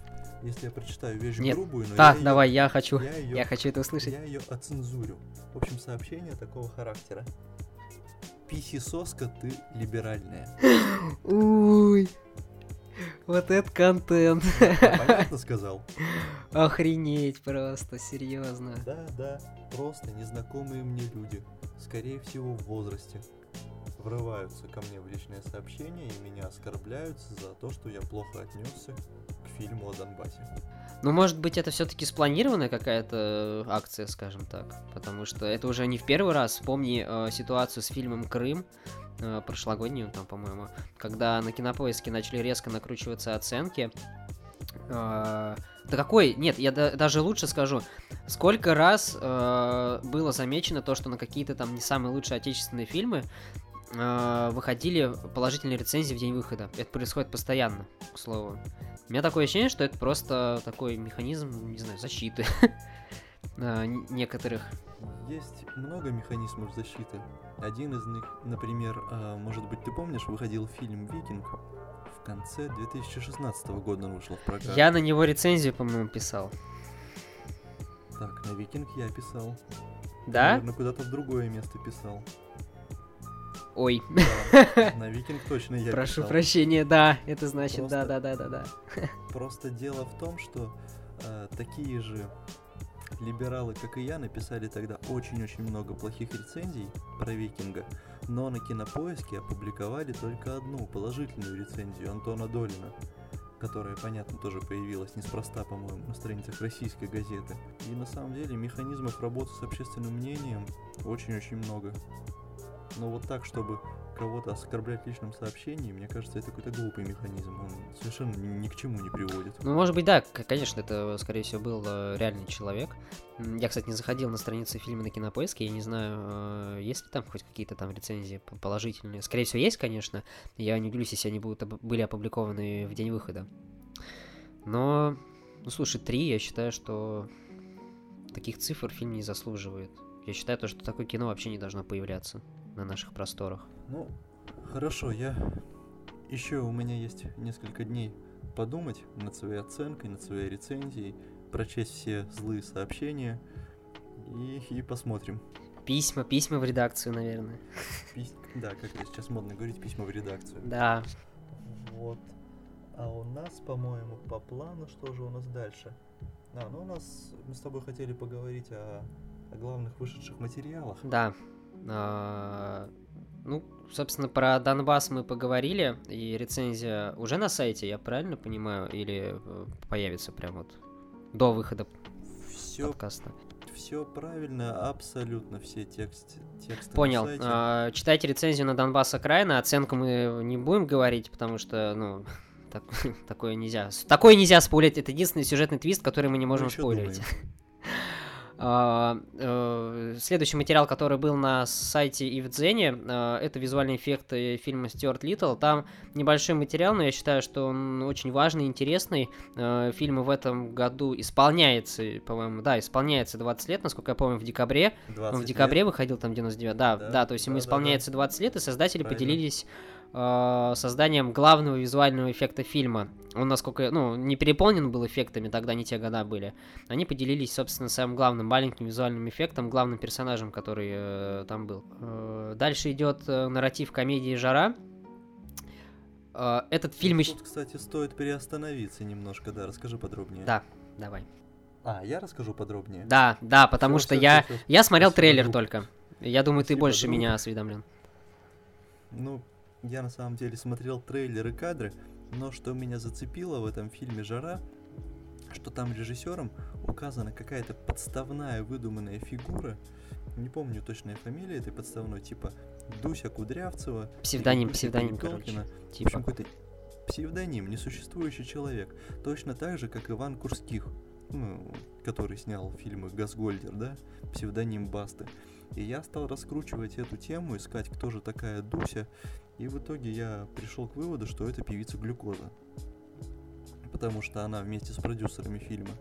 если я прочитаю вещь Нет. грубую, но Да, я давай, я хочу. я её Я хочу это услышать. я ее оцензурю. В общем, сообщение такого характера. Писисоска ты либеральная. Уй. Вот это контент. Понятно сказал? Охренеть просто, серьезно. Да, да. Просто незнакомые мне люди, скорее всего в возрасте, врываются ко мне в личное сообщение и меня оскорбляют за то, что я плохо отнесся к фильму о Донбассе. Ну, может быть, это все-таки спланированная какая-то акция, скажем так. Потому что это уже не в первый раз. Вспомни э, ситуацию с фильмом Крым, э, прошлогоднюю, там, по-моему, когда на кинопоиске начали резко накручиваться оценки. Э, да какой? Нет, я да- даже лучше скажу. Сколько раз э, было замечено то, что на какие-то там не самые лучшие отечественные фильмы э, выходили положительные рецензии в день выхода. Это происходит постоянно, к слову. У меня такое ощущение, что это просто такой механизм, не знаю, защиты н- некоторых. Есть много механизмов защиты. Один из них, например, а, может быть, ты помнишь, выходил фильм «Викинг» в конце 2016 года он вышел в прокат. Я на него рецензию, по-моему, писал. Так, на «Викинг» я писал. Да? Наверное, куда-то в другое место писал. Ой, Да, на «Викинг» точно я прошу писал. прощения, да, это значит, да-да-да-да-да. Просто дело в том, что э, такие же либералы, как и я, написали тогда очень-очень много плохих рецензий про Викинга, но на кинопоиске опубликовали только одну положительную рецензию Антона Долина, которая, понятно, тоже появилась неспроста, по-моему, на страницах российской газеты. И на самом деле механизмов работы с общественным мнением очень-очень много. Но вот так, чтобы кого-то оскорблять личным сообщением, мне кажется, это какой-то глупый механизм. Он совершенно ни, к чему не приводит. Ну, может быть, да, конечно, это, скорее всего, был э, реальный человек. Я, кстати, не заходил на страницу фильма на кинопоиске, я не знаю, э, есть ли там хоть какие-то там рецензии положительные. Скорее всего, есть, конечно. Я не удивлюсь, если они будут были опубликованы в день выхода. Но, ну, слушай, три, я считаю, что таких цифр фильм не заслуживает. Я считаю, то, что такое кино вообще не должно появляться на наших просторах. Ну, хорошо, я... Еще у меня есть несколько дней подумать над своей оценкой, над своей рецензией, прочесть все злые сообщения и, и посмотрим. Письма, письма в редакцию, наверное. Пись... Да, как это сейчас модно говорить, письма в редакцию. Да. Вот. А у нас, по-моему, по плану, что же у нас дальше? А, ну у нас, мы с тобой хотели поговорить о, о главных вышедших материалах. Да. А, ну, собственно, про Донбасс мы поговорили, и рецензия уже на сайте, я правильно понимаю, или э, появится прям вот до выхода Все подкаста? все правильно, абсолютно все тексты. тексты Понял. На сайте. А, читайте рецензию на Донбасс окраина. Оценку мы не будем говорить, потому что, ну, так- такое нельзя. Такое нельзя спойлерить. Это единственный сюжетный твист, который мы не можем спойлерить. А, э, Следующий материал, который был на сайте и в Дзене, э, это визуальные эффекты фильма Стюарт Литтл. Там небольшой материал, но я считаю, что он очень важный, интересный. Э, Фильму в этом году исполняется, по-моему, да, исполняется 20 лет, насколько я помню, в декабре. Он 20 в декабре лет. выходил там 99, да, Да, да, то есть ему да, да, исполняется 20 лет, и создатели Правильно. поделились э, созданием главного визуального эффекта фильма. Он, насколько, ну, не переполнен был эффектами, тогда не те года были. Они поделились, собственно, самым главным маленьким визуальным эффектом, главным персонажем, который э, там был. Э, дальше идет э, нарратив комедии «Жара». Э, этот фильм еще... Тут, кстати, стоит переостановиться немножко, да, расскажи подробнее. Да, давай. А, я расскажу подробнее. Да, да, потому Всё, что всё, я, всё. я смотрел трейлер друг. только. Я думаю, ты Спасибо, больше друг. меня осведомлен. Ну, я на самом деле смотрел трейлеры кадры, но что меня зацепило в этом фильме «Жара», что там режиссером указана какая-то подставная выдуманная фигура, не помню точная фамилия этой подставной, типа Дуся Кудрявцева. Псевдоним, псевдоним, Перепелкина. короче. В Типа. общем, какой-то псевдоним, несуществующий человек. Точно так же, как Иван Курских, ну, который снял фильмы «Газгольдер», да, псевдоним Басты. И я стал раскручивать эту тему, искать, кто же такая Дуся, и в итоге я пришел к выводу, что это певица Глюкоза. Потому что она вместе с продюсерами фильма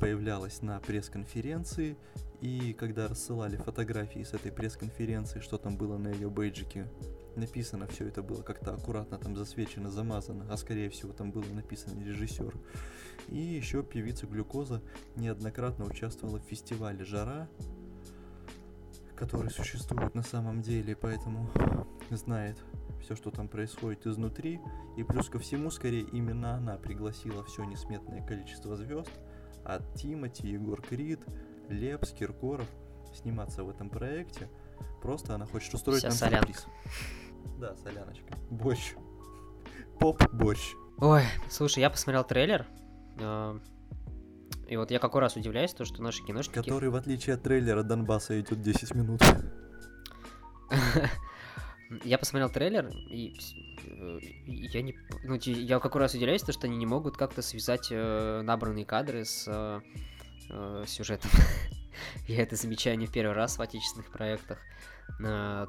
появлялась на пресс-конференции, и когда рассылали фотографии с этой пресс-конференции, что там было на ее бейджике, написано все это было как-то аккуратно там засвечено, замазано, а скорее всего там было написано режиссер. И еще певица Глюкоза неоднократно участвовала в фестивале Жара, который существует на самом деле, поэтому знает все, что там происходит изнутри. И плюс ко всему, скорее, именно она пригласила все несметное количество звезд от Тимати, Егор Крид, Лепс, Киркоров сниматься в этом проекте. Просто она хочет устроить Вся нам солянка. сюрприз. Да, соляночка. Борщ. Поп-борщ. Ой, слушай, я посмотрел трейлер. И вот я какой раз удивляюсь, то, что наши киношники... Который, в отличие от трейлера Донбасса, идет 10 минут. Я посмотрел трейлер, и э, я не... Ну, я какой раз удивляюсь, то, что они не могут как-то связать э, набранные кадры с э, сюжетом. Я это замечаю не в первый раз в отечественных проектах.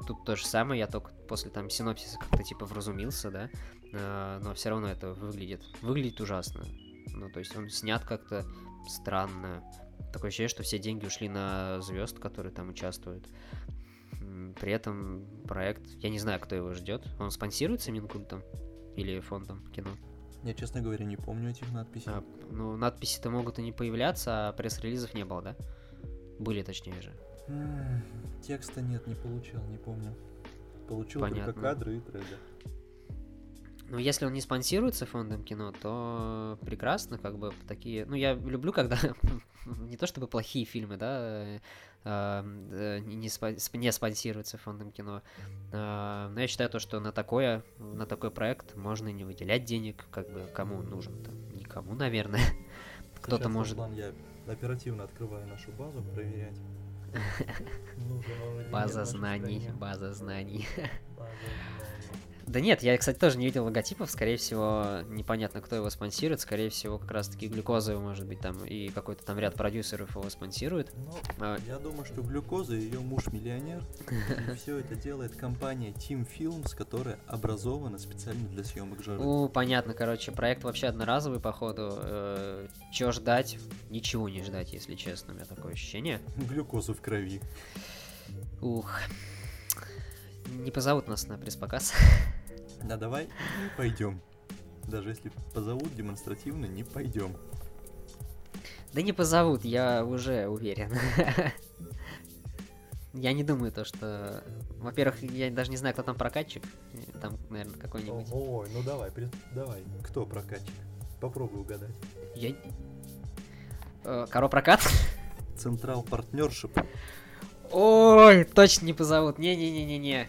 Тут то же самое, я только после там синопсиса как-то типа вразумился, да, но все равно это выглядит, выглядит ужасно. Ну, то есть он снят как-то странно. Такое ощущение, что все деньги ушли на звезд, которые там участвуют. При этом проект, я не знаю, кто его ждет. Он спонсируется Минкультом или фондом кино? Я, честно говоря, не помню этих надписей. А, ну, надписи-то могут и не появляться, а пресс-релизов не было, да? Были, точнее же. М, Текста нет, не получал, не помню. Получил только Понятно. кадры и трейлер. Ну, если он не спонсируется фондом кино, то прекрасно, как бы такие. Ну, я люблю, когда не то чтобы плохие фильмы, да, э, э, не, спон- сп- не спонсируются фондом кино. А, Но я считаю то, что на такое, на такой проект можно не выделять денег, как бы кому нужен-то. Никому, наверное. Кто-то может. Руслан, я оперативно открываю нашу базу, проверять. База знаний, база знаний. База знаний. Да нет, я, кстати, тоже не видел логотипов. Скорее всего, непонятно, кто его спонсирует. Скорее всего, как раз-таки глюкоза, может быть, там и какой-то там ряд продюсеров его спонсирует. Ну, а... я думаю, что глюкоза ее муж миллионер. И все это делает компания Team Films, которая образована специально для съемок жары. Ну, понятно, короче, проект вообще одноразовый, походу. Э, Чего ждать? Ничего не ждать, если честно, у меня такое ощущение. Глюкозу в крови. Ух. Не позовут нас на пресс-показ. Да давай не пойдем. Даже если позовут демонстративно, не пойдем. Да не позовут, я уже уверен. Я не думаю то, что... Во-первых, я даже не знаю, кто там прокатчик. Там, наверное, какой-нибудь. Ой, ну давай, при... давай. Кто прокатчик? Попробуй угадать. Я... Э, Коро прокат? Централ партнершип. Ой, точно не позовут. Не-не-не-не-не.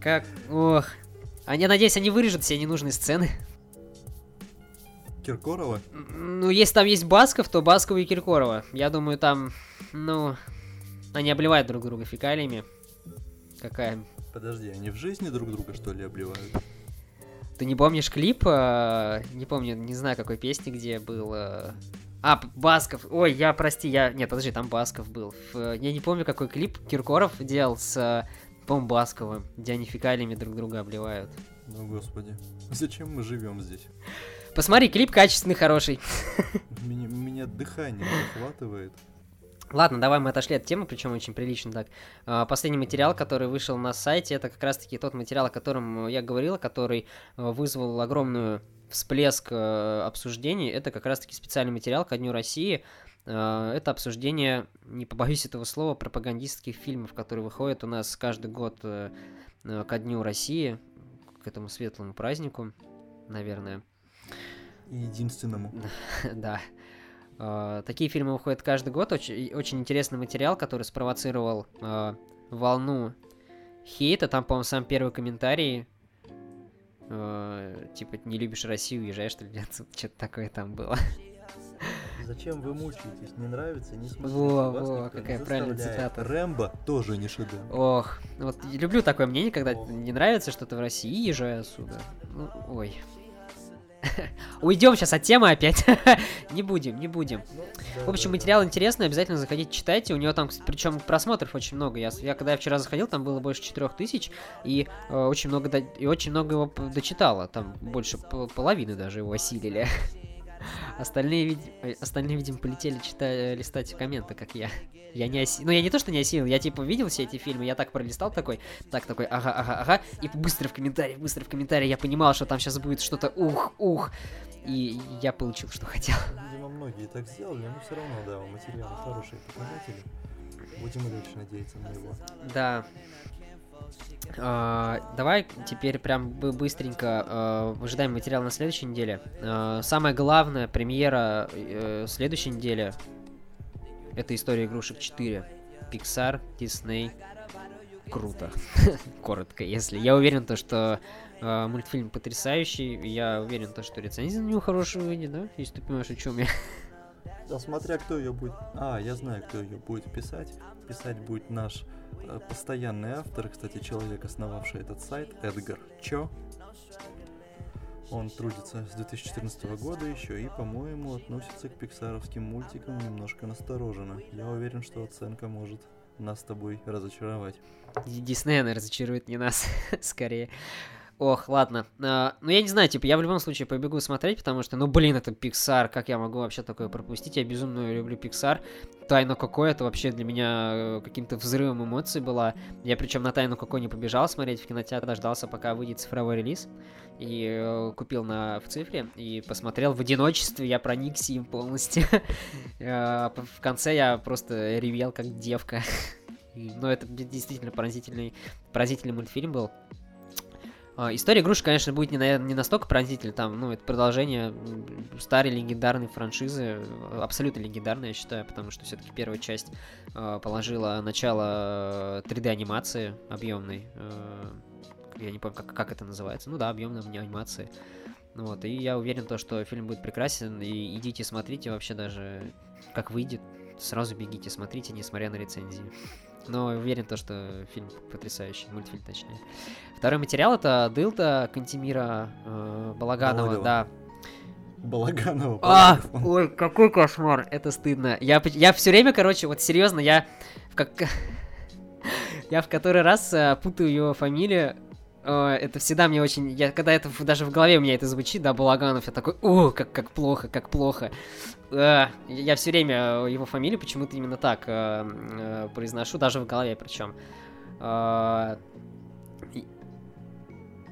Как? Ох. А я надеюсь, они вырежут все ненужные сцены. Киркорова? Ну, если там есть Басков, то Баскова и Киркорова. Я думаю, там, ну, они обливают друг друга фекалиями. Какая? Подожди, они в жизни друг друга, что ли, обливают? Ты не помнишь клип? А, не помню, не знаю, какой песни, где был... А, а Басков. Ой, я, прости, я... Нет, подожди, там Басков был. Я не помню, какой клип Киркоров делал с по Басковым, где они фекалиями друг друга обливают. Ну, господи. Зачем мы живем здесь? Посмотри, клип качественный, хороший. Меня, меня дыхание захватывает. Ладно, давай мы отошли от темы, причем очень прилично так. А, последний материал, который вышел на сайте, это как раз-таки тот материал, о котором я говорил, который э, вызвал огромную всплеск э, обсуждений. Это как раз-таки специальный материал ко Дню России. Э, это обсуждение, не побоюсь этого слова, пропагандистских фильмов, которые выходят у нас каждый год ко Дню России, к этому светлому празднику, наверное. Единственному. да. Такие фильмы выходят каждый год. Очень, очень интересный материал, который спровоцировал uh, волну хейта. Там, по-моему, сам первый комментарий. Uh, типа, не любишь Россию, уезжаешь, что ли? Что-то такое там было. Зачем вы мучаетесь? Не нравится? Не смотрите. Во, во, какая правильная цитата. Рэмбо тоже не шедевр. Ох, вот люблю такое мнение, когда Ох. не нравится что-то в России, езжай отсюда. Ну, ой. Уйдем сейчас от темы опять. не будем, не будем. Ну, в общем, материал интересный, обязательно заходите, читайте. У него там, причем просмотров очень много. Я, я когда я вчера заходил, там было больше 4000, и э, очень много и очень много его дочитало. Там больше половины даже его осилили. Остальные, вид... Э, остальные, видимо, полетели читать, листать комменты, как я. Я не оси... Ну, я не то, что не осилил, я, типа, видел все эти фильмы, я так пролистал такой, так, такой, ага, ага, ага, и быстро в комментарии, быстро в комментарии, я понимал, что там сейчас будет что-то ух, ух, и я получил, что хотел. Видимо, многие так сделали, но все равно, да, у материала хорошие показатели. Будем дальше надеяться на него. Да. Uh, давай теперь прям быстренько uh, ожидаем материал на следующей неделе. Uh, самая главная премьера uh, следующей неделе это история игрушек 4. Pixar, Disney. Круто. Коротко, если. Я уверен, то, что э, мультфильм потрясающий. Я уверен, то, что рецензия на него хорошая выйдет, да? Если ты понимаешь, о чем я. Да, смотря кто ее будет... А, я знаю, кто ее будет писать. Писать будет наш э, постоянный автор, кстати, человек, основавший этот сайт, Эдгар Чо. Он трудится с 2014 года еще и, по-моему, относится к пиксаровским мультикам немножко настороженно. Я уверен, что оценка может нас с тобой разочаровать. Дисней, наверное, разочарует не нас, скорее. Ох, ладно. А, ну, я не знаю, типа, я в любом случае побегу смотреть, потому что, ну, блин, это Pixar, как я могу вообще такое пропустить? Я безумно люблю Pixar. Тайну Коко это вообще для меня э, каким-то взрывом эмоций была. Я причем на Тайну Коко не побежал смотреть в кинотеатр, дождался, пока выйдет цифровой релиз. И э, купил на в цифре и посмотрел в одиночестве, я проникся им полностью. Э, в конце я просто ревел как девка. Но это действительно поразительный, поразительный мультфильм был. А, история игрушек, конечно, будет не, на, не настолько пронзительной, там, ну, это продолжение старой легендарной франшизы, абсолютно легендарной, я считаю, потому что все-таки первая часть э, положила начало 3D-анимации объемной, э, я не помню, как, как это называется, ну да, объемной анимации, вот, и я уверен, то, что фильм будет прекрасен, и идите смотрите вообще даже, как выйдет, сразу бегите, смотрите, несмотря на рецензии. Но уверен, то, что фильм потрясающий, мультфильм точнее. Второй материал это Дылда Кантимира э, Балаганова, да. Балаганова. А, ой, какой кошмар, это стыдно. Я, я все время, короче, вот серьезно, я в как... я в который раз э, путаю его фамилию. Э, это всегда мне очень... Я, когда это даже в голове у меня это звучит, да, Балаганов, я такой, о, как, как плохо, как плохо. Э, я все время его фамилию почему-то именно так э, э, произношу, даже в голове причем. Э,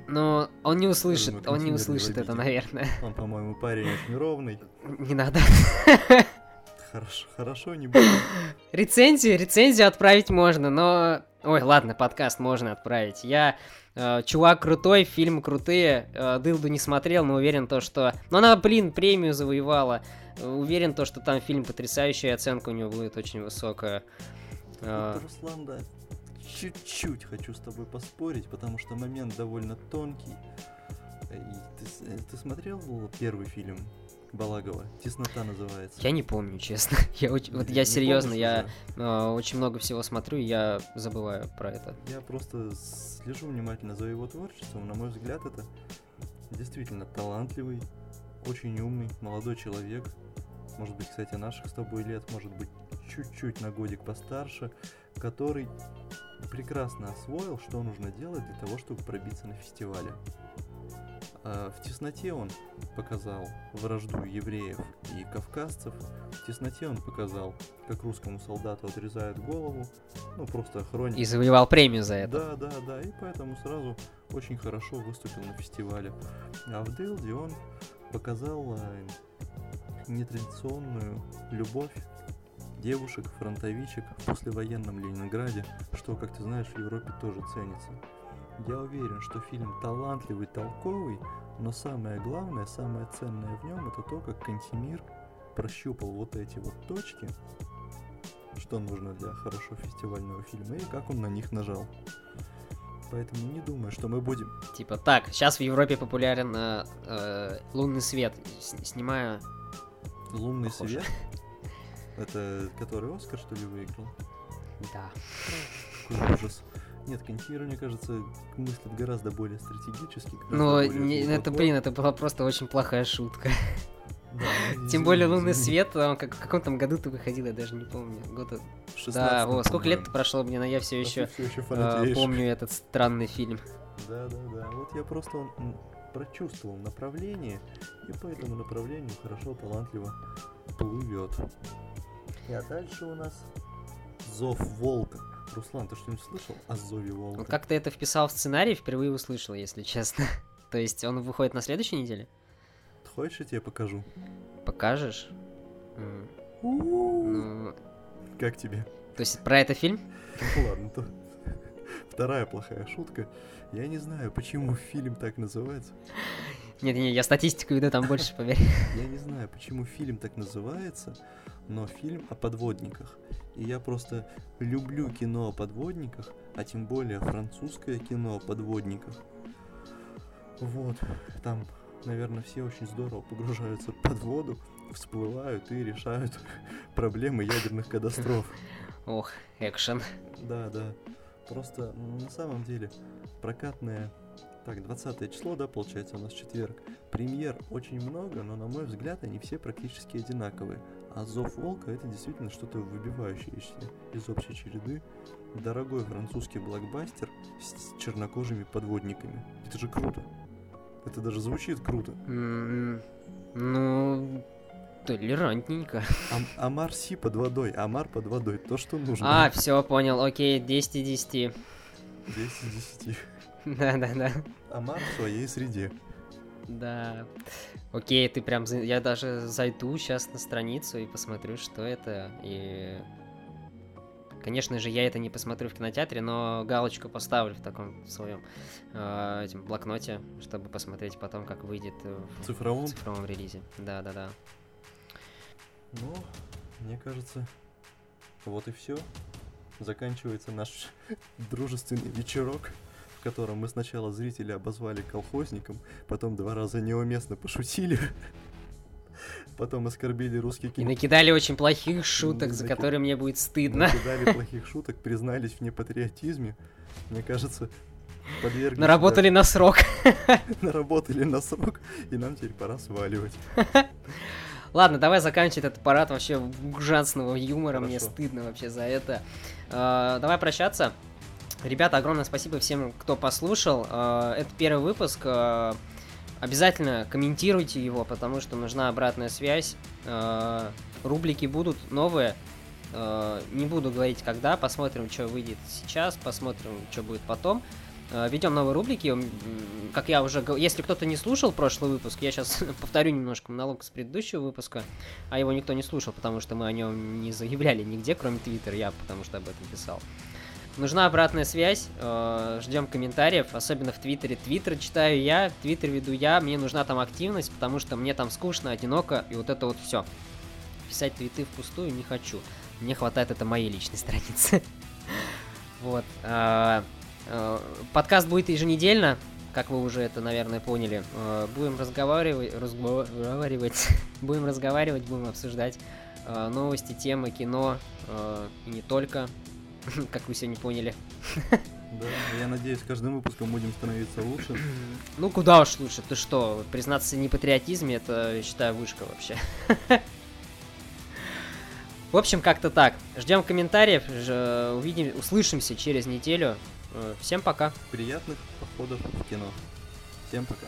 но он не услышит, Думаю, он не услышит это, наверное. Он, по-моему, парень очень ровный. Не надо. Хорошо, хорошо, не буду. Рецензию, рецензию отправить можно, но... Ой, ладно, подкаст можно отправить. Я э, чувак крутой, фильмы крутые, э, Дылду не смотрел, но уверен то, что... Но она, блин, премию завоевала. Э, Уверен то, что там фильм потрясающий, оценка у него будет очень высокая. Э, Руслан, да, чуть-чуть хочу с тобой поспорить, потому что момент довольно тонкий. И ты, э, ты смотрел первый фильм Балагова? Теснота называется. Я не помню, честно. Я вот я не серьезно, помнишь я э, очень много всего смотрю, и я забываю про это. Я просто слежу внимательно за его творчеством. На мой взгляд, это действительно талантливый, очень умный, молодой человек. Может быть, кстати, наших с тобой лет, может быть, чуть-чуть на годик постарше, который прекрасно освоил, что нужно делать для того, чтобы пробиться на фестивале. А, В тесноте он показал вражду евреев и кавказцев. В тесноте он показал, как русскому солдату отрезают голову. Ну, просто хроника. И завоевал премию за это. Да, да, да, и поэтому сразу очень хорошо выступил на фестивале. А в Дилде он показал э, нетрадиционную любовь девушек, фронтовичек в послевоенном Ленинграде, что, как ты знаешь, в Европе тоже ценится. Я уверен, что фильм талантливый, толковый, но самое главное, самое ценное в нем это то, как Кантемир прощупал вот эти вот точки, что нужно для хорошо фестивального фильма, и как он на них нажал. Поэтому не думаю, что мы будем... Типа, так, сейчас в Европе популярен э, э, лунный свет. С- снимаю. Лунный Похоже. свет? Это который Оскар, что ли, выиграл? Да. Какой ужас. Нет, мне кажется, мыслит гораздо более стратегически. гораздо Ну, более не- это, блин, это была просто очень плохая шутка. Да, ну, Тем более лунный извини. свет, он как, в каком там году ты выходил, я даже не помню. Года... В Да, 16-м, о, сколько лет прошло, блин, а я все А ты еще ещё фанатеешь. помню этот странный фильм. Да, да, да. Вот я просто он, прочувствовал направление, и по этому направлению хорошо, талантливо плывет. А дальше у нас Зов Волка. Руслан, ты что-нибудь слышал о Зове Волка? Вот как ты это вписал в сценарий, впервые услышал, если честно. То есть он выходит на следующей неделе? Хочешь, я тебе покажу? Покажешь? Ну, Как тебе? то есть про это фильм? Ладно, то вторая плохая шутка. Я не знаю, почему фильм так называется. Нет, не, я статистику веду, там больше, поверь. Я не знаю, почему фильм так называется, но фильм о подводниках. И я просто люблю кино о подводниках, а тем более французское кино о подводниках. Вот, там, наверное, все очень здорово погружаются под воду, всплывают и решают проблемы ядерных катастроф. Ох, экшен. Да, да. Просто на самом деле прокатное... Так, 20 число, да, получается, у нас четверг. Премьер очень много, но, на мой взгляд, они все практически одинаковые. А Зов Волка это действительно что-то выбивающееся из общей череды. Дорогой французский блокбастер с чернокожими подводниками. Это же круто. Это даже звучит круто. М, Ну, толерантненько. Ам- Амар Си под водой, Амар под водой, то, что нужно. А, все, понял, окей, 10 из 10. 10 из 10. Да-да-да. Амар в своей среде. Да. Окей, ты прям... Я даже зайду сейчас на страницу и посмотрю, что это. И... Конечно же, я это не посмотрю в кинотеатре, но галочку поставлю в таком своем э, этим блокноте, чтобы посмотреть потом, как выйдет в Цифровом? в цифровом релизе. Да, да, да. Ну, мне кажется, вот и все. Заканчивается наш дружественный вечерок, в котором мы сначала зрителя обозвали колхозником, потом два раза неуместно пошутили. потом оскорбили русский И кино. накидали очень плохих шуток, за которые мне будет стыдно. Накидали плохих шуток, признались в непатриотизме. Мне кажется, подвергли Наработали на срок. наработали на срок, и нам теперь пора сваливать. Ладно, давай заканчивать этот парад вообще ужасного юмора. Мне Хорошо. стыдно вообще за это. Э, Давай прощаться. Ребята, огромное спасибо всем, кто послушал. Э, Это первый выпуск. Э, Обязательно комментируйте его, потому что нужна обратная связь. Э, Рубрики будут новые. Не буду говорить когда, посмотрим, что выйдет сейчас, посмотрим, что будет потом. Ведем новые рубрики. Как я уже говорил, если кто-то не слушал прошлый выпуск, я сейчас повторю немножко монолог с предыдущего выпуска, а его никто не слушал, потому что мы о нем не заявляли нигде, кроме Твиттера, я потому что об этом писал. Нужна обратная связь, э, ждем комментариев, особенно в Твиттере. Твиттер читаю я, Твиттер веду я, мне нужна там активность, потому что мне там скучно, одиноко, и вот это вот все. Писать твиты впустую не хочу. Мне хватает это моей личной страницы. Вот. а, э, Подкаст будет еженедельно, как вы уже это, наверное, поняли. Э, Будем разговаривать, разговаривать, будем разговаривать, будем обсуждать э, новости, темы, кино э, и не только, как вы сегодня поняли. Да, я надеюсь, каждым выпуском будем становиться лучше. Ну куда уж лучше, ты что, признаться в непатриотизме, это, я считаю, вышка вообще. В общем, как-то так. Ждем комментариев, ж- увидим, услышимся через неделю. Э, Всем пока. Приятных походов в кино. Всем пока.